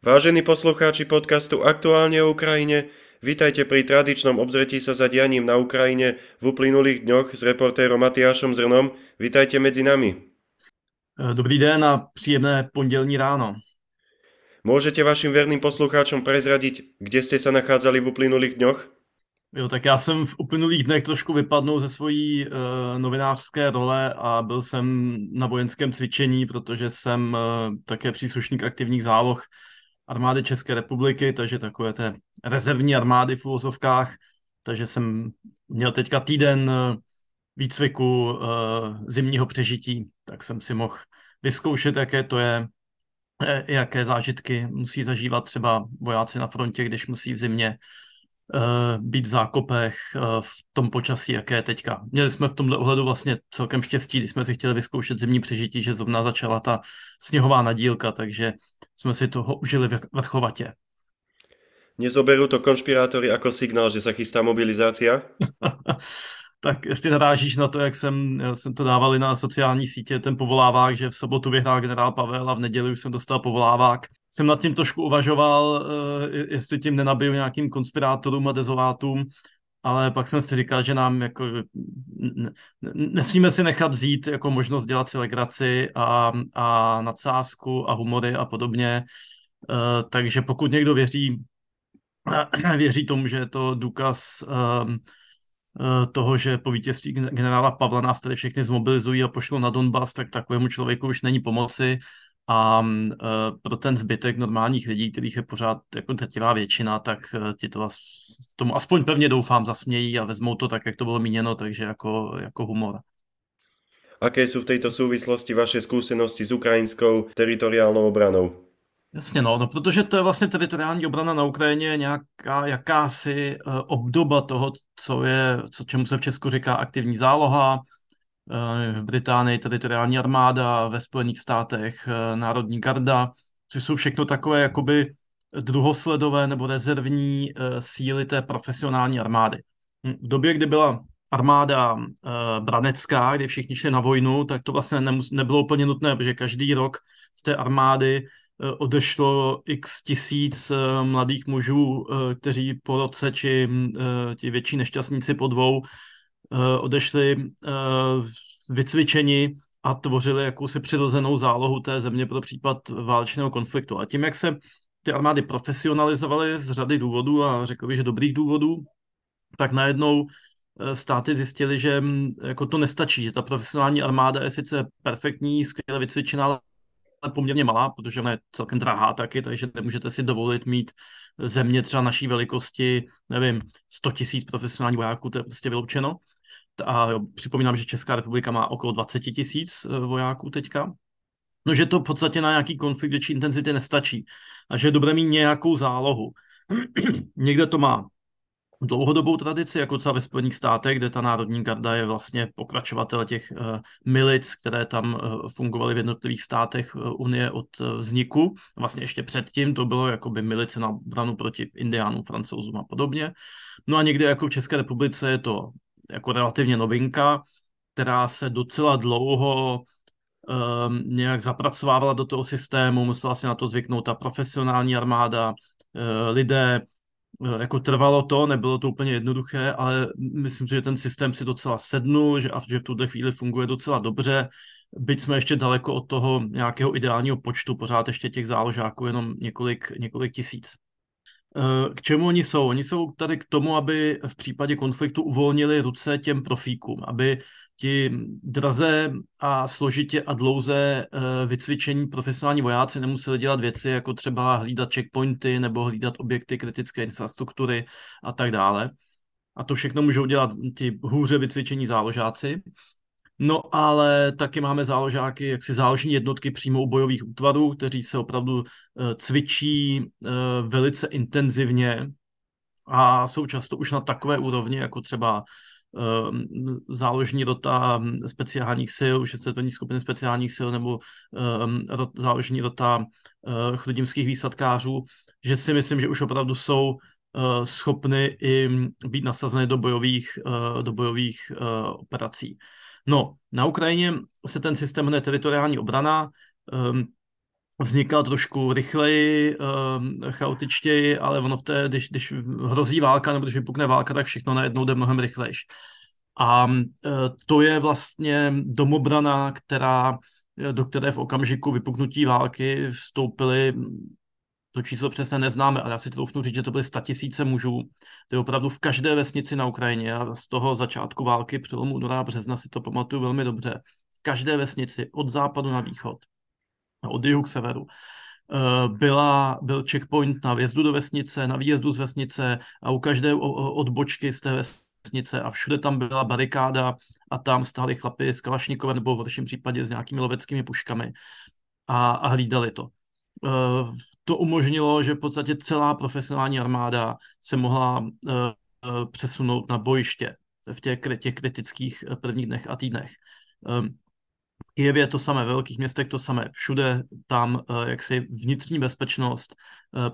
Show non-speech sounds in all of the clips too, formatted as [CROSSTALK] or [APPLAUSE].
Vážení poslucháči podcastu Aktuálne o Ukrajine, vítajte pri tradičnom obzretí sa za dianím na Ukrajine v uplynulých dňoch s reportérom Matiášom Zrnom. Vítajte medzi nami. Dobrý den a příjemné pondělní ráno. Môžete vašim verným poslucháčom prezradiť, kde ste sa nachádzali v uplynulých dňoch? Jo, tak já jsem v uplynulých dnech trošku vypadnul ze svojí uh, novinářské role a byl jsem na vojenském cvičení, protože jsem uh, také příslušník aktivních záloh armády České republiky, takže takové té rezervní armády v úvozovkách, takže jsem měl teďka týden eh, výcviku uh, zimního přežití, tak jsem si mohl vyzkoušet, jaké to je, jaké zážitky musí zažívat třeba vojáci na frontě, když musí v zimě být v zákopech uh, v tom počasí, jaké je teďka. Měli jsme v tomhle ohledu vlastně celkem štěstí, když jsme si chtěli vyzkoušet zimní přežití, že zrovna začala ta sněhová nadílka, takže jsme si toho užili vrchovatě. Nezoberú to konšpirátory jako signál, že se chystá mobilizácia? [LAUGHS] tak jestli narážíš na to, jak jsem, jsem to dávali na sociální sítě, ten povolávák, že v sobotu vyhrál generál Pavel a v neděli už jsem dostal povolávák. Jsem nad tím trošku uvažoval, eh, jestli tím nenabiju nějakým konspirátorům a dezolátům, ale pak jsem si říkal, že nám jako nesmíme si nechat vzít jako možnost dělat si legraci a, a nadsázku a humory a podobně. Uh, takže pokud někdo věří, [CLEARS THROAT] věří tomu, že je to důkaz toho, že po vítězství generála Pavla nás tady všechny zmobilizují a pošlo na Donbass, tak takovému člověku už není pomoci a uh, pro ten zbytek normálních lidí, kterých je pořád jako drtivá většina, tak uh, ti to tomu aspoň pevně doufám zasmějí a vezmou to tak, jak to bylo míněno, takže jako, jako humor. Aké jsou v této souvislosti vaše zkušenosti s ukrajinskou teritoriálnou obranou? Jasně, no, no, protože to je vlastně teritoriální obrana na Ukrajině, nějaká jakási uh, obdoba toho, co je, co, čemu se v Česku říká aktivní záloha, v Británii teritoriální armáda, ve Spojených státech eh, národní garda, což jsou všechno takové jakoby druhosledové nebo rezervní eh, síly té profesionální armády. Hm, v době, kdy byla armáda eh, branecká, kdy všichni šli na vojnu, tak to vlastně nemus- nebylo úplně nutné, protože každý rok z té armády odešlo x tisíc mladých mužů, kteří po roce, či hm, ti větší nešťastníci po dvou, odešli vycvičeni a tvořili jakousi přirozenou zálohu té země pro případ válečného konfliktu. A tím, jak se ty armády profesionalizovaly z řady důvodů a řekl bych, že dobrých důvodů, tak najednou eh, státy zjistili, že hm, jako to nestačí, že ta profesionální armáda je sice perfektní, skvěle vycvičená, poměrně malá, protože ona je celkem drahá taky, takže nemůžete si dovolit mít země třeba naší velikosti, nevím, 100 tisíc profesionálních vojáků, to je prostě vyloučeno a připomínám, že Česká republika má okolo 20 tisíc eh, vojáků teďka, no že to v podstatě na nějaký konflikt větší intenzity nestačí a že je dobré mít nějakou zálohu. [CLEARS THROAT] Někde to má dlouhodobou tradici, jako třeba ve Spojených státech, kde ta národní garda je vlastně pokračovatel těch uh, milic, které tam uh, fungovaly v jednotlivých státech uh, Unie od vzniku. Vlastně ještě předtím to bylo jakoby milice na branu proti indiánům, francouzům a podobně. No a někde jako v České republice je to jako relativně novinka, která se docela dlouho um, nějak zapracovávala do toho systému, musela si na to zvyknout ta profesionální armáda, lidé, jako trvalo to, nebylo to úplně jednoduché, ale myslím si, že ten systém si docela sednul, že, a že v tuhle chvíli funguje docela dobře, byť jsme ještě daleko od toho nějakého ideálního počtu, pořád ještě těch záložáků jenom několik, několik tisíc. Eh, k čemu oni jsou? Oni jsou tady k tomu, aby v případě konfliktu uvolnili ruce těm profíkům, aby ti draze a složitě a dlouze eh, vycvičení profesionální vojáci nemuseli dělat věci jako třeba hlídat checkpointy nebo hlídat objekty kritické infrastruktury a tak dále. A to všechno můžou dělat ti hůře vycvičení záložáci. No ale taky máme záložáky, jaksi záložní jednotky přímo u bojových útvarů, kteří se opravdu uh, cvičí uh, velice intenzivně a jsou často už na takové úrovni, jako třeba uh, záložní rota speciálních sil, to skupiny speciálních sil, nebo rot, záložní rota chludimských výsadkářů, že si myslím, že už opravdu jsou schopny i být nasazeny do bojových, do bojových operací. No, na Ukrajině se ten systém jmenuje teritoriální obrana. Um, vznikal trošku rychleji, uh, chaotičtěji, ale ono v té, když, když hrozí válka nebo když vypukne válka, tak všechno najednou jde mnohem rychlejš. A uh, to je vlastně domobrana, která, do které v okamžiku vypuknutí války vstoupily to číslo přesně neznáme, ale já si troufnu říct, že to byly tisíce mužů. To je opravdu v každé vesnici na Ukrajině a z toho začátku války přelomu února a března si to pamatuju velmi dobře. V každé vesnici od západu na východ a od jihu k severu eh, byla, byl checkpoint na vjezdu do vesnice, na výjezdu z vesnice a u každé odbočky z té vesnice a všude tam byla barikáda a tam stáli chlapi s Kalašnikovem nebo v horším případě s nějakými loveckými puškami a, a hlídali to. Eh, to umožnilo, že v podstatě celá profesionální armáda se mohla eh, eh, přesunout na bojiště v těch, těch kritických prvních dnech a týdnech. Ehm, v Kijevě to samé, ve velkých městech to samé. Všude tam jaksi vnitřní bezpečnost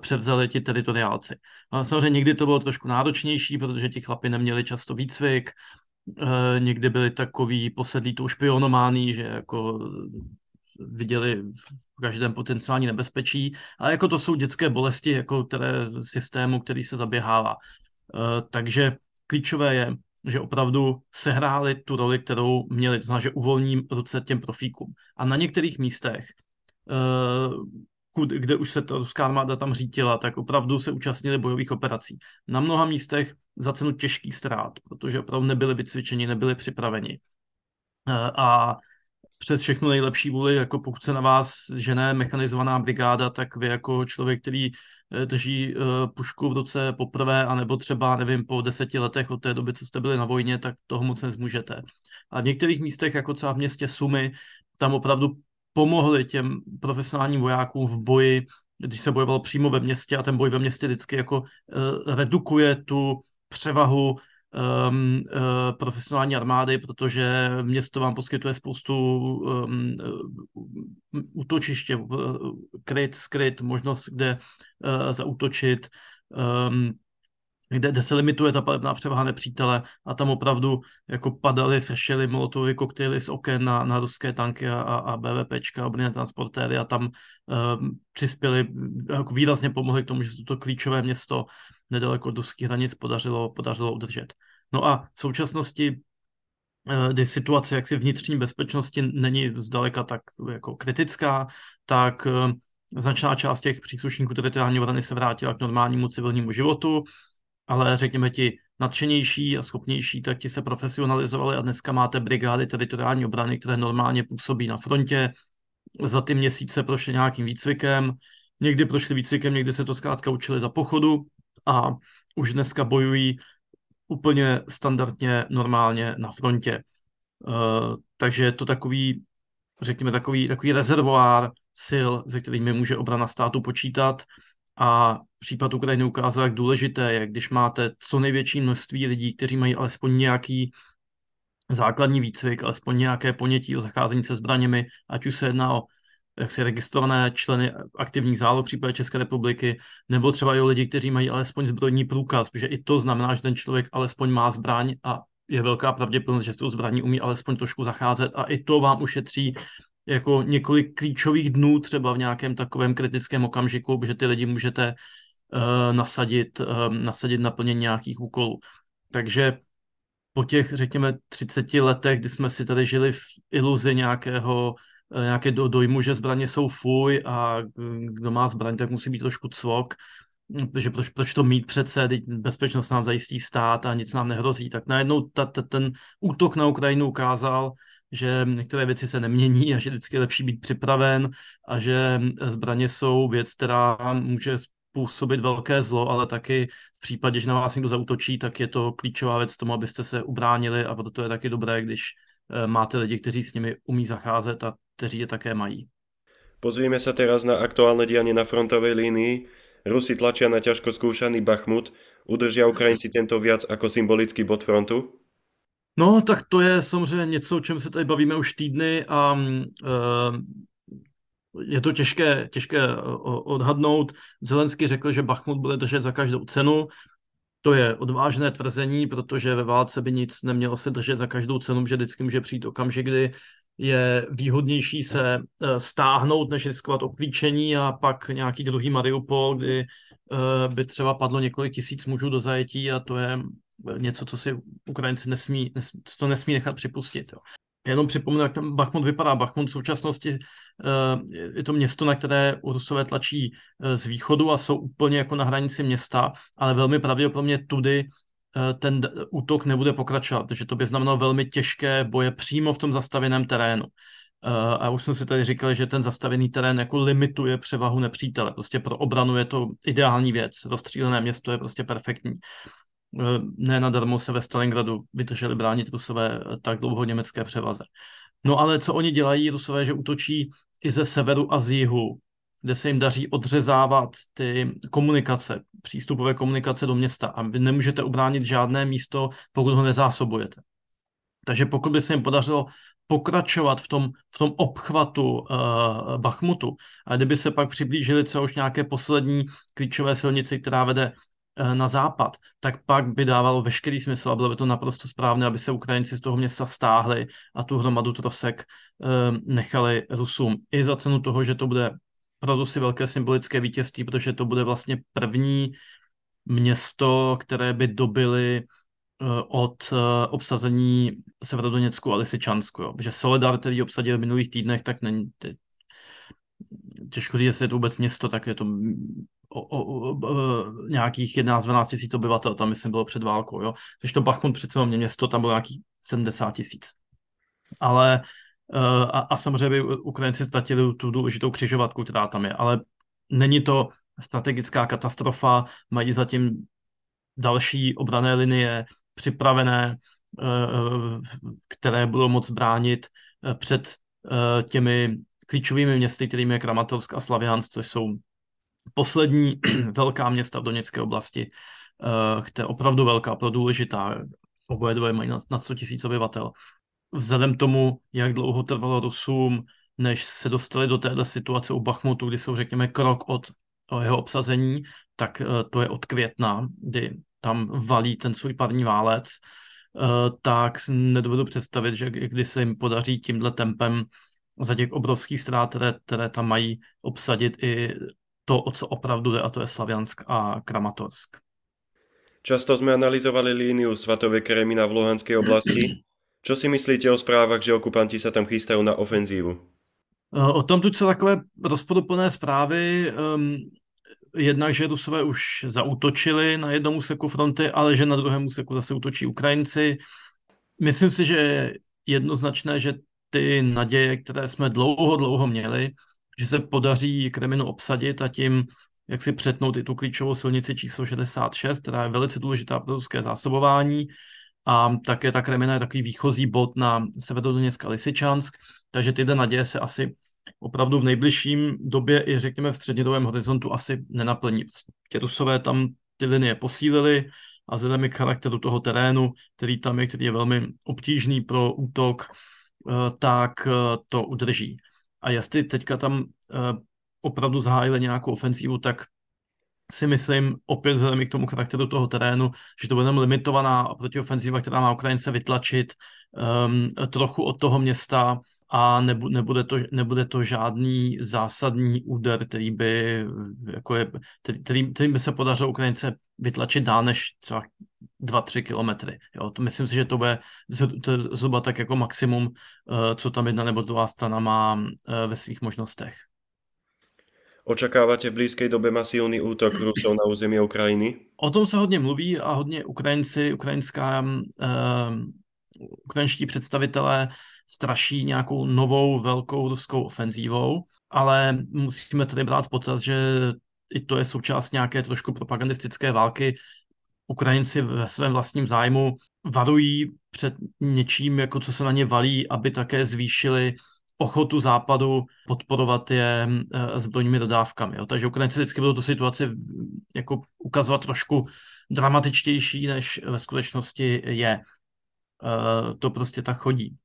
převzali ti teritoriálci. A samozřejmě někdy to bylo trošku náročnější, protože ti chlapi neměli často výcvik, někdy byli takový posedlí tou špionomání, že jako viděli v každém potenciální nebezpečí, ale jako to jsou dětské bolesti, jako které systému, který se zaběhává. Eh, takže klíčové je, že opravdu sehráli tu roli, kterou měli, to znamená, že uvolní ruce těm profíkům. A na některých místech, eh, kde už se ta ruská armáda tam řítila, tak opravdu se účastnili bojových operací. Na mnoha místech za cenu těžkých ztrát, protože opravdu nebyli vycvičeni, nebyli připraveni. Eh, a přes všechno nejlepší vůli, jako pokud se na vás žene mechanizovaná brigáda, tak vy jako člověk, který eh, drží uh, pušku v ruce poprvé, anebo třeba, nevím, po deseti letech od té doby, co jste byli na vojně, tak toho moc nezmůžete. A v některých místech, jako třeba v městě Sumy, tam opravdu pomohli těm profesionálním vojákům v boji, když se bojoval přímo ve městě a ten boj ve městě vždycky jako uh, redukuje tu převahu um, uh, profesionální armády, protože město vám poskytuje spoustu um, útočiště, kryt, skryt, možnost, kde uh, zautočit, um, kde, kde se limituje ta palebná převaha nepřítele a tam opravdu jako padaly, sešely molotovy koktejly z oken na, na ruské tanky a, a BVPčka, obrněné transportéry a tam um, přispěli, jako výrazně pomohli k tomu, že se to klíčové město nedaleko od ruských hranic podařilo, podařilo udržet. No a v současnosti eh, kdy situace jaksi vnitřní bezpečnosti není zdaleka tak jako kritická, tak eh, značná část těch příslušníků teritoriální obrany se vrátila k normálnímu civilnímu životu, ale řekněme ti nadšenější a schopnější, tak ti se profesionalizovali a dneska máte brigády teritoriální obrany, které normálně působí na frontě, za ty měsíce prošly nějakým výcvikem, někdy prošli výcvikem, někdy se to zkrátka učili za pochodu a už dneska bojují úplně standardně, normálně na frontě. Uh, takže je to takový, řekněme, takový, takový rezervoár sil, se kterými může obrana státu počítat a případ Ukrajiny ukázal, jak důležité je, když máte co největší množství lidí, kteří mají alespoň nějaký základní výcvik, alespoň nějaké ponětí o zacházení se zbraněmi, ať už se jedná o jak si registrované členy aktivních záloh v případě České republiky, nebo třeba i o lidi, kteří mají alespoň zbrojní průkaz, protože i to znamená, že ten člověk alespoň má zbraň a je velká pravděpodobnost, že s tou zbraní umí alespoň trošku zacházet a i to vám ušetří jako několik klíčových dnů třeba v nějakém takovém kritickém okamžiku, že ty lidi můžete uh, nasadit, uh, nasadit na plnění nějakých úkolů. Takže po těch, řekněme, 30 letech, kdy jsme si tady žili v iluzi nějakého Eh, nějaké do, dojmu, že zbraně jsou fuj a kdo má zbraň, tak musí být trošku cvok, protože proč, proč to mít přece, bezpečnost nám zajistí stát a nic nám nehrozí, tak najednou ta, ta, ten útok na Ukrajinu ukázal, že některé věci se nemění a že vždycky je lepší být připraven a že zbraně jsou věc, která může způsobit velké zlo, ale taky v případě, že na vás někdo zautočí, tak je to klíčová věc tomu, abyste se ubránili a proto je taky dobré, když eh, máte lidi, kteří s nimi umí zacházet a kteří je také mají. Pozrieme sa teraz na aktuálne dianie na frontovej línii. Rusi tlačia na ťažko skúšaný Bachmut. Udržia Ukrajinci tento viac ako symbolický bod frontu? No, tak to je samozřejmě něco, o čem se tady bavíme už týdny a uh, je to těžké, těžké odhadnout. Zelensky řekl, že Bachmut bude držet za každou cenu. To je odvážné tvrzení, protože ve válce by nic nemělo se držet za každou cenu, že vždycky může přijít okamžik, kdy je výhodnější se eh, stáhnout, než riskovat obklíčení a pak nějaký druhý Mariupol, kdy eh, by třeba padlo několik tisíc mužů do zajetí a to je něco, co si Ukrajinci nesmí, nesmí to nesmí nechat připustit. Jo. Jenom připomenu, jak tam Bachmut vypadá. Bachmut v současnosti eh, je to město, na které Rusové tlačí z východu a jsou úplně jako na hranici města, ale velmi pravděpodobně tudy Eh, ten útok nebude pokračovat, protože to by znamenalo velmi těžké boje přímo v tom zastavěném terénu. Eh, a už jsem si tady říkal, že ten zastavený terén jako limituje převahu nepřítele. Prostě pro obranu je to ideální věc. Rozstřílené město je prostě perfektní. Eh, ne nadarmo se ve Stalingradu vydrželi bránit Rusové tak dlouho německé převaze. No ale co oni dělají, Rusové, že útočí i ze severu a z jihu, kde se jim daří odřezávat ty komunikace, přístupové komunikace do města a vy nemůžete ubránit žádné místo, pokud ho nezásobujete. Takže pokud by se jim podařilo pokračovat v tom, v tom obchvatu uh, Bachmutu a kdyby se pak přiblížili třeba už nějaké poslední klíčové silnici, která vede na západ, tak pak by dávalo veškerý smysl a bylo by to naprosto správné, aby se Ukrajinci z toho města stáhli a tu hromadu trosek uh, nechali Rusům. I za cenu toho, že to bude pro si velké symbolické vítězství, protože to bude vlastně první město, které by dobili eh, od eh, obsazení Severodoněcku a Lisičansku. Jo. Protože Soledar, který obsadil v minulých týdnech, tak není, těžko říct, jestli je to vůbec město, tak je to o, o, o, nějakých 11-12 tisíc obyvatel, tam myslím bylo před válkou. Jo. Když to Bachmut přece město, tam bylo nějakých 70 tisíc. Ale Eh, a, a samozřejmě by Ukrajinci ztratili tu důležitou křižovatku, která tam je, ale není to strategická katastrofa, mají zatím další obrané linie připravené, eh, které budou moc bránit eh, před těmi klíčovými městy, kterými je Kramatorsk a Slaviansk, což jsou poslední [CLEARS THROAT] velká města v Doněcké oblasti, která je opravdu velká, pro důležitá. Oboje dvoje mají na, na 100 000 obyvatel vzhledem tomu, jak dlouho trvalo Rusům, než se dostali do této situace u Bachmutu, kdy jsou, řekněme, krok od jeho obsazení, tak eh, to je od května, kdy tam valí ten svůj parní válec, eh, tak nedovedu představit, že kdy se jim podaří tímhle tempem za těch obrovských ztrát, které, které tam mají obsadit i to, o co opravdu jde, a to je Slaviansk a Kramatorsk. Často jsme analyzovali líniu Svatové Kremina v Luhanské [CLEARS THROAT] oblasti. Čo si myslíte o správách, že okupanti sa tam chystajú na ofenzívu? Eh, o tom tu jsou takové rozporuplné zprávy. Um, jednak, že Rusové už zautočili na jednom úseku fronty, ale že na druhém úseku zase útočí Ukrajinci. Myslím si, že je jednoznačné, že ty naděje, které jsme dlouho, dlouho měli, že se podaří Kreminu obsadit a tím jak si přetnout i tu klíčovou silnici číslo 66, která je velice důležitá pro ruské zásobování, a také ta Kremina je takový výchozí bod na Severodoněck a Lysyčansk, takže tyhle naděje se asi opravdu v nejbližším době i řekněme v střednědobém horizontu asi nenaplní. Tě Rusové tam ty linie posílili a vzhledem k charakteru toho terénu, který tam je, který je velmi obtížný pro útok, eh, tak eh, to udrží. A jestli teďka tam eh, opravdu zahájili nějakou ofensívu, tak si myslím, opět vzhledem k tomu charakteru toho terénu, že to bude limitovaná protiofenziva, která má Ukrajince vytlačit um, trochu od toho města a nebu, nebude, to, nebude to žádný zásadní úder, který by, jako je, který, který by se podařilo Ukrajince vytlačit dál než třeba 2-3 kilometry. Jo, to myslím si, že to bude to zhruba tak jako maximum, uh, co tam jedna nebo druhá strana má uh, ve svých možnostech. Očekáváte v blízké době masivní útok Rusov na území Ukrajiny? O tom se hodně mluví a hodně Ukrajinci, ukrajinská, uh, ukrajinští představitelé straší nějakou novou velkou ruskou ofenzívou, ale musíme tady brát potaz, že i to je součást nějaké trošku propagandistické války. Ukrajinci ve svém vlastním zájmu varují před něčím, jako co se na ně valí, aby také zvýšili ochotu západu podporovat je eh, zbrojními dodávkami. Jo. Takže Ukrajinci vždycky budou tu situaci jako ukazovat trošku dramatičtější, než ve skutečnosti je. Eh, to prostě tak chodí.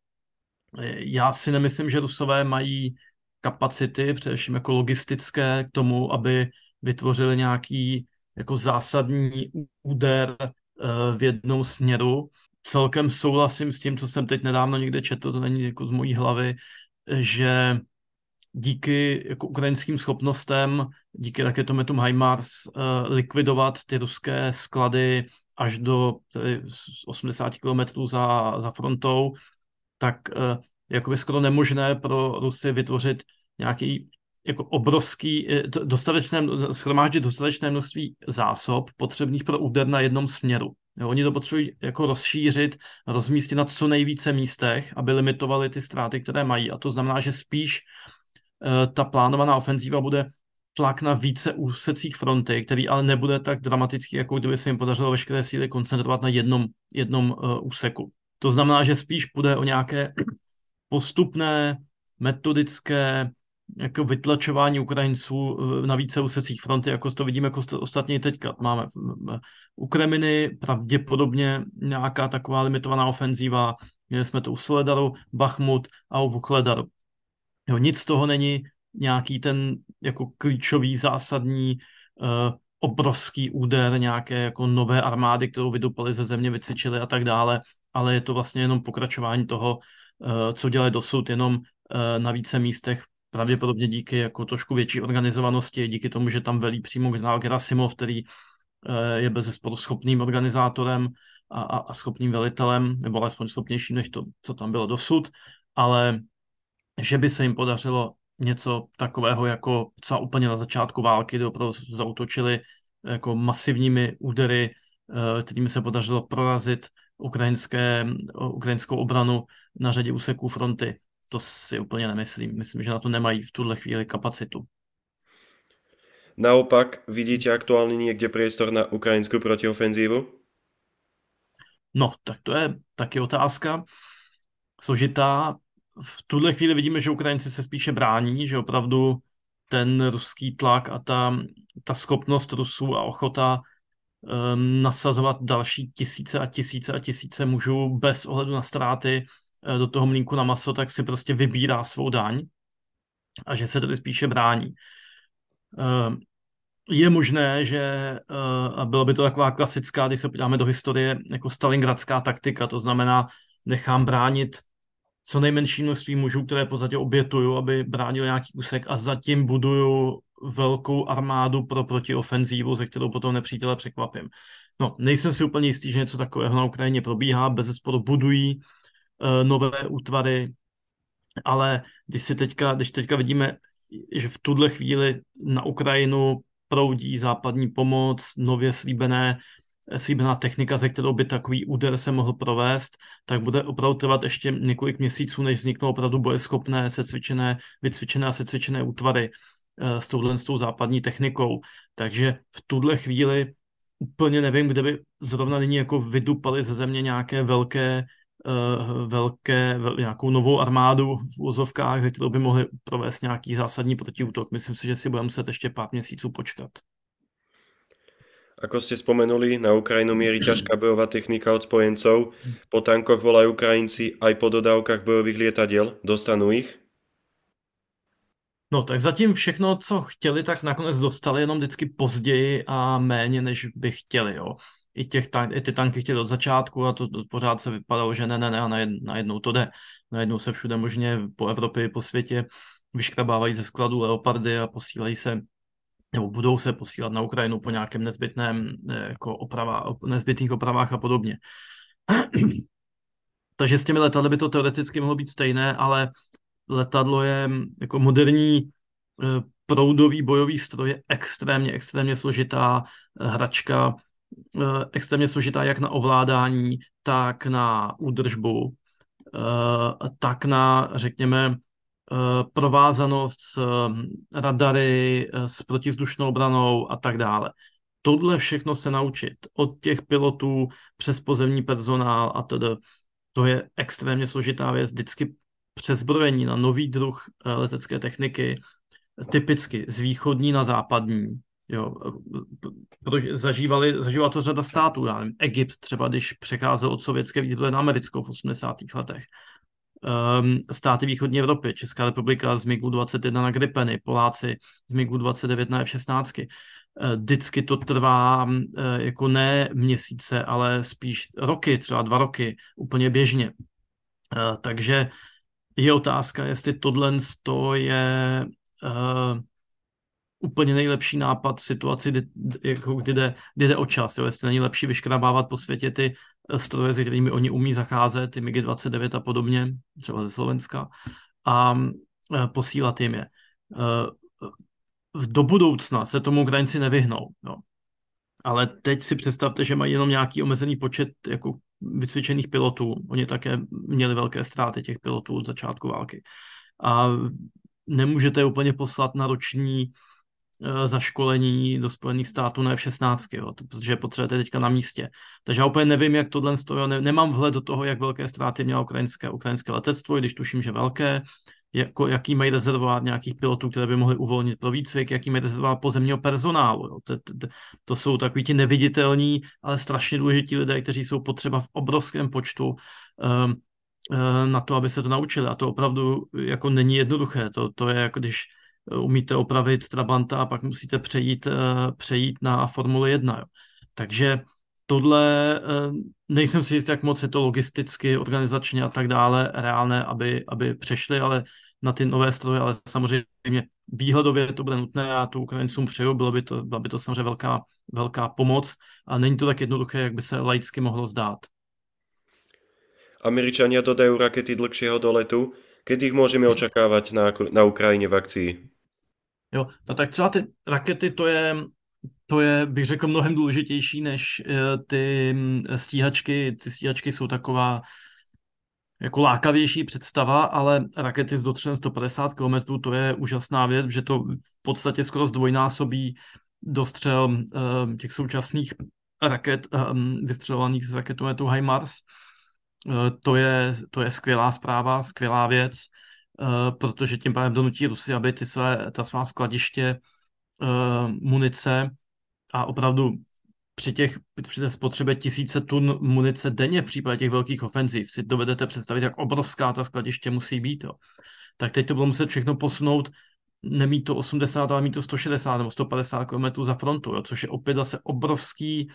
Já si nemyslím, že Rusové mají kapacity, především jako logistické, k tomu, aby vytvořili nějaký jako zásadní úder eh, v jednou směru. celkem souhlasím s tím, co jsem teď nedávno někde četl, to není jako z mojí hlavy, že díky jako ukrajinským schopnostem, díky raketometům HIMARS, uh, likvidovat ty ruské sklady až do tedy 80 km za, za frontou, tak uh, jakoby skoro nemožné pro Rusy vytvořit nějaký jako obrovský, eh, dostatečné, schromáždit dostatečné množství zásob potřebných pro úder na jednom směru. Jo, oni to potřebují jako rozšířit, rozmístit na co nejvíce místech, aby limitovali ty ztráty, které mají. A to znamená, že spíš uh, ta plánovaná ofenzíva bude tlak na více úsecích fronty, který ale nebude tak dramatický, jako kdyby se jim podařilo veškeré síly koncentrovat na jednom, jednom uh, úseku. To znamená, že spíš půjde o nějaké postupné, metodické jako vytlačování Ukrajinců eh, na více úsecích fronty, jako to vidíme jako ostatně teďka. Máme u Kreminy pravděpodobně nějaká taková limitovaná ofenzíva, měli jsme to u Soledaru, Bachmut a u Vuhledaru. Jo, nic z toho není nějaký ten jako klíčový, zásadní, uh, obrovský úder nějaké jako nové armády, kterou vydupali ze země, vycvičili a tak dále, ale je to vlastně jenom pokračování toho, uh, co dělají dosud, jenom uh, na více místech pravděpodobně díky jako trošku větší organizovanosti, díky tomu, že tam velí přímo generál Gerasimov, který je bez zesporu schopným organizátorem a, a, a schopným velitelem, nebo alespoň schopnějším než to, co tam bylo dosud, ale že by se jim podařilo něco takového jako co úplně na začátku války, kdy opravdu zautočili jako masivními údery, eh, kterými se podařilo prorazit ukrajinské, ukrajinskou obranu na řadě úseků fronty. To si úplně nemyslím. Myslím, že na to nemají v tuhle chvíli kapacitu. Naopak, vidíte aktuálně někde priestor na ukrajinskou protiofenzívu? No, tak to je taky otázka složitá v tuhle chvíli vidíme, že Ukrajinci se spíše brání, že opravdu ten ruský tlak a ta, ta schopnost Rusů a ochota nasazovat další tisíce a tisíce a tisíce mužů bez ohledu na ztráty uh, do toho mlínku na maso, tak si prostě vybírá svou daň a že se tedy spíše brání. Uh, je možné, že uh, a byla by to taková klasická, když se podíváme do historie, jako stalingradská taktika, to znamená, nechám bránit co nejmenší množství mužů, které v podstatě obětuju, aby bránili nějaký úsek a zatím buduju velkou armádu pro protiofenzívu, ze kterou potom nepřítele překvapím. No, nejsem si úplně jistý, že něco takového na Ukrajině probíhá, bez zesporu budují uh, nové útvary, ale když si teďka, když teďka vidíme, že v tuhle chvíli na Ukrajinu proudí západní pomoc, nově slíbené slíbená technika, ze kterou by takový úder se mohl provést, tak bude opravdu trvat ještě několik měsíců, než vzniknou opravdu bojeschopné, secvičené, vycvičené a secvičené útvary eh, s touhle s tou západní technikou. Takže v tuhle chvíli úplně nevím, kde by zrovna nyní jako vydupali ze země nějaké velké uh, velké, vel, nějakou novou armádu v úzovkách, kterou by mohli provést nějaký zásadní protiútok. Myslím si, že si budeme muset ještě pár měsíců počkat. Ako ste spomenuli, na Ukrajinu mierí ťažká bojová technika od spojencov. Po tankoch volajú Ukrajinci aj po dodávkach bojových lietadiel. Dostanú ich? No tak zatím všechno, co chtěli, tak nakonec dostali jenom vždycky později a méně, než by chtěli. Jo. I, těch tank, i ty tanky chtěli od začátku a to, to pořád se vypadalo, že ne, ne, ne a najednou to jde. Najednou se všude možně po Evropě, po světě vyškrabávají ze skladu leopardy a posílají se nebo budou se posílat na Ukrajinu po nějakém nezbytném eh, jako oprava, nezbytných opravách a podobně. [CLEARS THROAT] Takže s těmi letadly by to teoreticky mohlo být stejné, ale letadlo je jako moderní eh, proudový bojový stroj, je extrémně, extrémně složitá eh, hračka, extrémně složitá jak na ovládání, tak na údržbu, tak na, řekněme, Eh, provázanost s eh, radary, eh, s protivzdušnou obranou a tak dále. Tohle všechno se naučit od těch pilotů přes pozemní personál a tedy to je extrémně složitá věc. Vždycky přezbrojení na nový druh letecké techniky, typicky z východní na západní. Jo, zažívali, zažívala to řada států, já nevím, Egypt třeba, když přecházel od sovětské výzbroje na americkou v 80. letech um, státy východní Evropy, Česká republika z MiGu 21 na Gripeny, Poláci z MiGu 29 na F-16. vždycky to trvá jako ne měsíce, ale spíš roky, třeba dva roky, úplně běžně. Takže je otázka, jestli tohle je úplně nejlepší nápad v situaci, kdy, jako kdy, jde, kdy jde o čas. Jo? Jestli není lepší vyškrabávat po světě ty eh, stroje, se kterými oni umí zacházet, ty MiG-29 a podobně, třeba ze Slovenska, a eh, posílat jim je. Eh, do budoucna se tomu Ukrajinci nevyhnou. Jo? Ale teď si představte, že mají jenom nějaký omezený počet jako vycvičených pilotů. Oni také měli velké ztráty těch pilotů od začátku války. A nemůžete úplně poslat na roční Eh, zaškolení do Spojených států na F-16, jo, protože potřebujete teďka na místě. Takže já úplně nevím, jak tohle stojí, ne, nemám vhled do toho, jak velké ztráty mělo ukrajinské, ukrajinské letectvo, když tuším, že velké, jako, jaký mají rezervovat nějakých pilotů, které by mohly uvolnit pro výcvik, jaký mají rezervovat pozemního personálu. Jo. To, to, to jsou takový ti neviditelní, ale strašně důležití lidé, kteří jsou potřeba v obrovském počtu um, na to, aby se to naučili. A to opravdu jako není jednoduché. To, to je jako když umíte opravit Trabanta a pak musíte přejít, eh, přejít na Formule 1. Jo. Takže tohle eh, nejsem si jist, jak moc je to logisticky, organizačně a tak dále reálné, aby, aby přešli, ale na ty nové stroje, ale samozřejmě výhledově to bude nutné a to Ukrajincům přeju, bylo by to, byla by to samozřejmě velká, velká pomoc a není to tak jednoduché, jak by se laicky mohlo zdát. Američania dodajú rakety dlhšieho doletu. Kedy ich môžeme očakávať na, na Ukrajine v akcii? Jo, no tak třeba ty rakety, to je, to je, bych řekl, mnohem důležitější než uh, ty mm, stíhačky. Ty stíhačky jsou taková jako lákavější představa, ale rakety s dotřem 150 km, to je úžasná věc, že to v podstatě skoro zdvojnásobí dostřel uh, těch současných raket um, vystřelovaných z raketometu HIMARS. To, je, to je skvělá zpráva, skvělá věc. Eh, protože tím pádem donutí Rusy, aby ty své, ta svá skladiště munice a opravdu při, těch, při té spotřebě tisíce tun munice denně v případě těch velkých ofenziv si dovedete představit, jak obrovská ta skladiště musí být. Jo. Tak teď to bylo muset všechno posunout, nemít to 80, ale mít to 160 nebo 150 km za frontu, jo, což je opět zase obrovský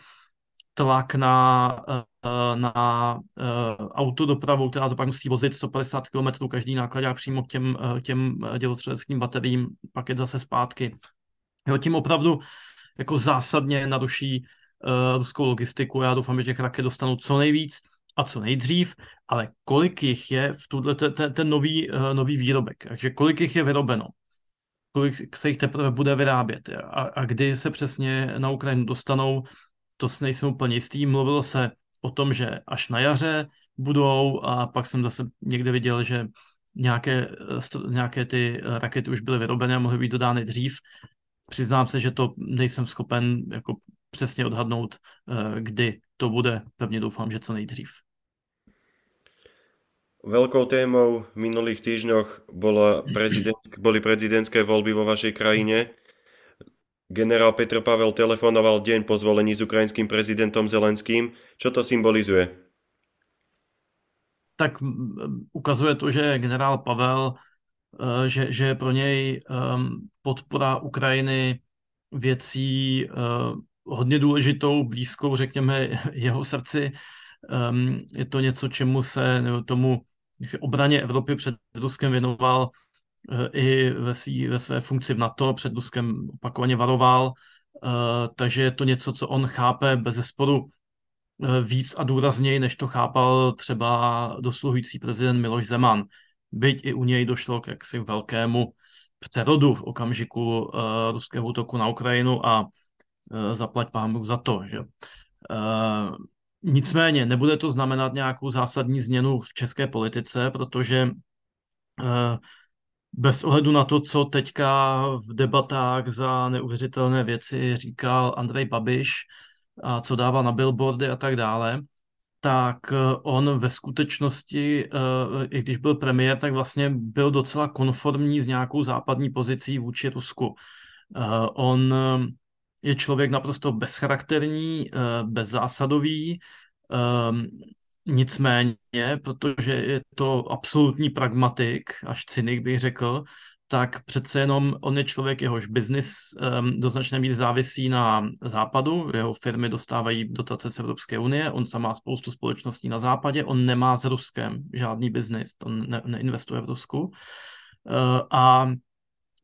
tlak na, eh, na eh, autodopravu, která to pak musí vozit 150 km každý náklad přímo k těm, eh, těm dělostřeleckým bateriím, pak je zase zpátky. Jo, tím opravdu jako zásadně naruší uh, ruskou logistiku. Já doufám, že těch raket dostanou co nejvíc a co nejdřív, ale kolik jich je v tuhle, ten, ten, nový, uh, nový výrobek, takže kolik jich je vyrobeno, kolik se jich teprve bude vyrábět a, a kdy se přesně na Ukrajinu dostanou, to si nejsem úplně jistý. Mluvilo se o tom, že až na jaře budou a pak jsem zase někde viděl, že nějaké, nějaké ty rakety už byly vyrobené a mohly být dodány dřív. Přiznám se, že to nejsem schopen jako přesně odhadnout, eh, kdy to bude. Pevně doufám, že co nejdřív. Veľkou témou v minulých týždňoch bola [CLEARS THROAT] prezidentsk- boli prezidentské voľby vo vašej krajine. Generál Petr Pavel telefonoval deň po zvolení s ukrajinským prezidentom Zelenským. Čo to symbolizuje? Tak ukazuje to, že generál Pavel, že, že je pro něj podpora Ukrajiny věcí e, hodně důležitou, blízkou, řekněme, [LAUGHS] jeho srdci. Je to něco, čemu se tomu obraně Evropy před Ruskem věnoval i ve, svý, ve své funkci v NATO před Ruskem opakovaně varoval, eh, takže je to něco, co on chápe bez zesporu eh, víc a důrazněji, než to chápal třeba dosluhující prezident Miloš Zeman. Byť i u něj došlo k jaksi velkému přerodu v okamžiku uh, ruského útoku na Ukrajinu a uh, zaplať pán za to. Že? Uh, nicméně nebude to znamenat nějakou zásadní změnu v české politice, protože bez ohledu na to, co teďka v debatách za neuvěřitelné věci říkal Andrej Babiš a co dával na billboardy a tak dále, tak eh, on ve skutečnosti, eh, i když byl premiér, tak vlastně byl docela konformní s nějakou západní pozicí vůči Rusku. Eh, on je člověk naprosto bezcharakterní, bezzásadový, Nicméně, protože je to absolutní pragmatik, až cynik bych řekl, tak přece jenom on je člověk, jehož biznis um, do značné míry závisí na západu, jeho firmy dostávají dotace z Evropské unie, on sám má spoustu společností na západě, on nemá s Ruskem žádný biznis, on ne, neinvestuje v Rusku. Uh, a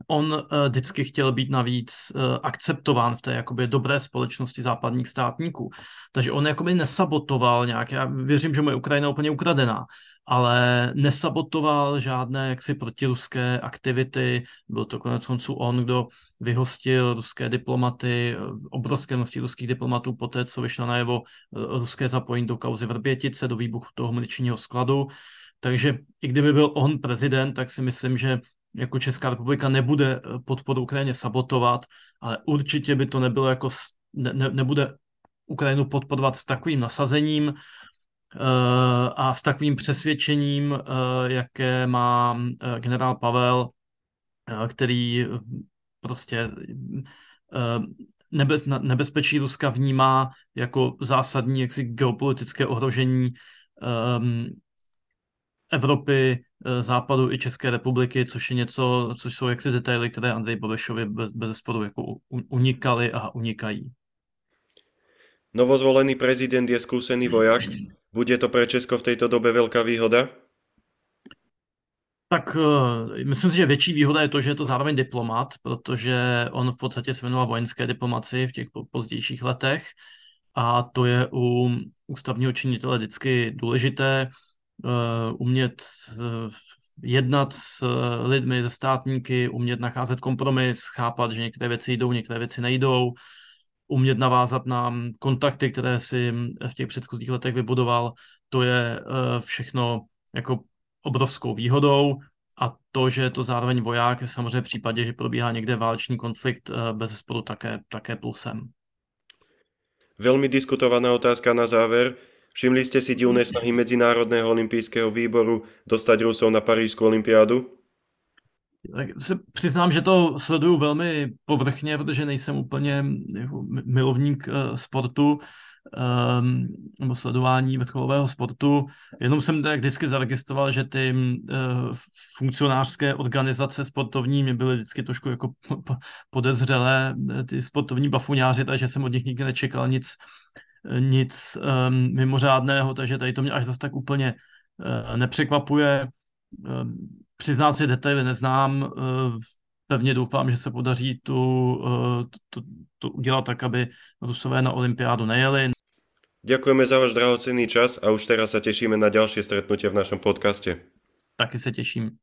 on uh, vždycky chtěl být navíc uh, akceptován v té jakoby dobré společnosti západních státníků. Takže on jakoby nesabotoval nějak, já věřím, že mu je Ukrajina úplně ukradená, ale nesabotoval žádné jaksi protiruské aktivity. Byl to konec konců on, kdo vyhostil ruské diplomaty, obrovské množství ruských diplomatů po té, co vyšlo najevo ruské zapojení do kauzy Vrbětice, do výbuchu toho muničního skladu. Takže i kdyby byl on prezident, tak si myslím, že jako Česká republika nebude podporu Ukrajině sabotovat, ale určitě by to nebylo jako, ne, ne, nebude Ukrajinu podporovat s takovým nasazením, Eh, a s takovým přesvědčením, eh, jaké má eh, generál Pavel, který prostě nebez, nebezpečí Ruska vnímá jako zásadní jaksi geopolitické ohrožení um, Evropy, Západu i České republiky, což je něco, což jsou jaksi detaily, které Andrej Babišovi bez, bez sporu jako unikaly a unikají. Novozvolený prezident je skúsený vojak. Bude to pre Česko v této době velká výhoda? Tak uh, myslím si, že větší výhoda je to, že je to zároveň diplomat, protože on v podstatě se věnoval vojenské diplomaci v těch pozdějších letech a to je u ústavního činitele vždycky důležité uh, umět uh, jednat s lidmi, ze státníky, umět nacházet kompromis, chápat, že některé věci jdou, některé věci nejdou, umět navázat na kontakty, které si v těch předchozích letech vybudoval, to je eh, všechno jako obrovskou výhodou a to, že je to zároveň voják, je samozřejmě v případě, že probíhá někde válečný konflikt, eh, bez sporu také, také plusem. Velmi diskutovaná otázka na záver. Všimli jste si divné snahy Medzinárodného olympijského výboru dostať Rusov na Parížskou olympiádu? Tak se přiznám, že to sleduju velmi povrchně, protože nejsem úplně jako milovník uh, sportu um, nebo sledování vrcholového sportu. Jenom jsem tak vždycky zaregistroval, že ty uh, funkcionářské organizace sportovní mě byly vždycky trošku jako [LAUGHS] podezřelé, ty sportovní bafuňáři, takže jsem od nich nikdy nečekal nic, nic um, mimořádného, takže tady to mě až zase tak úplně uh, nepřekvapuje. Um, Přiznám si, detaily neznám. Eh, pevně doufám, že se podaří tu, eh, tu, tu udělat tak, aby Rusové na olympiádu nejeli. Ďakujeme za váš drahocenný čas a už teraz sa tešíme na ďalšie stretnutie v našom podcaste. Taky se těším.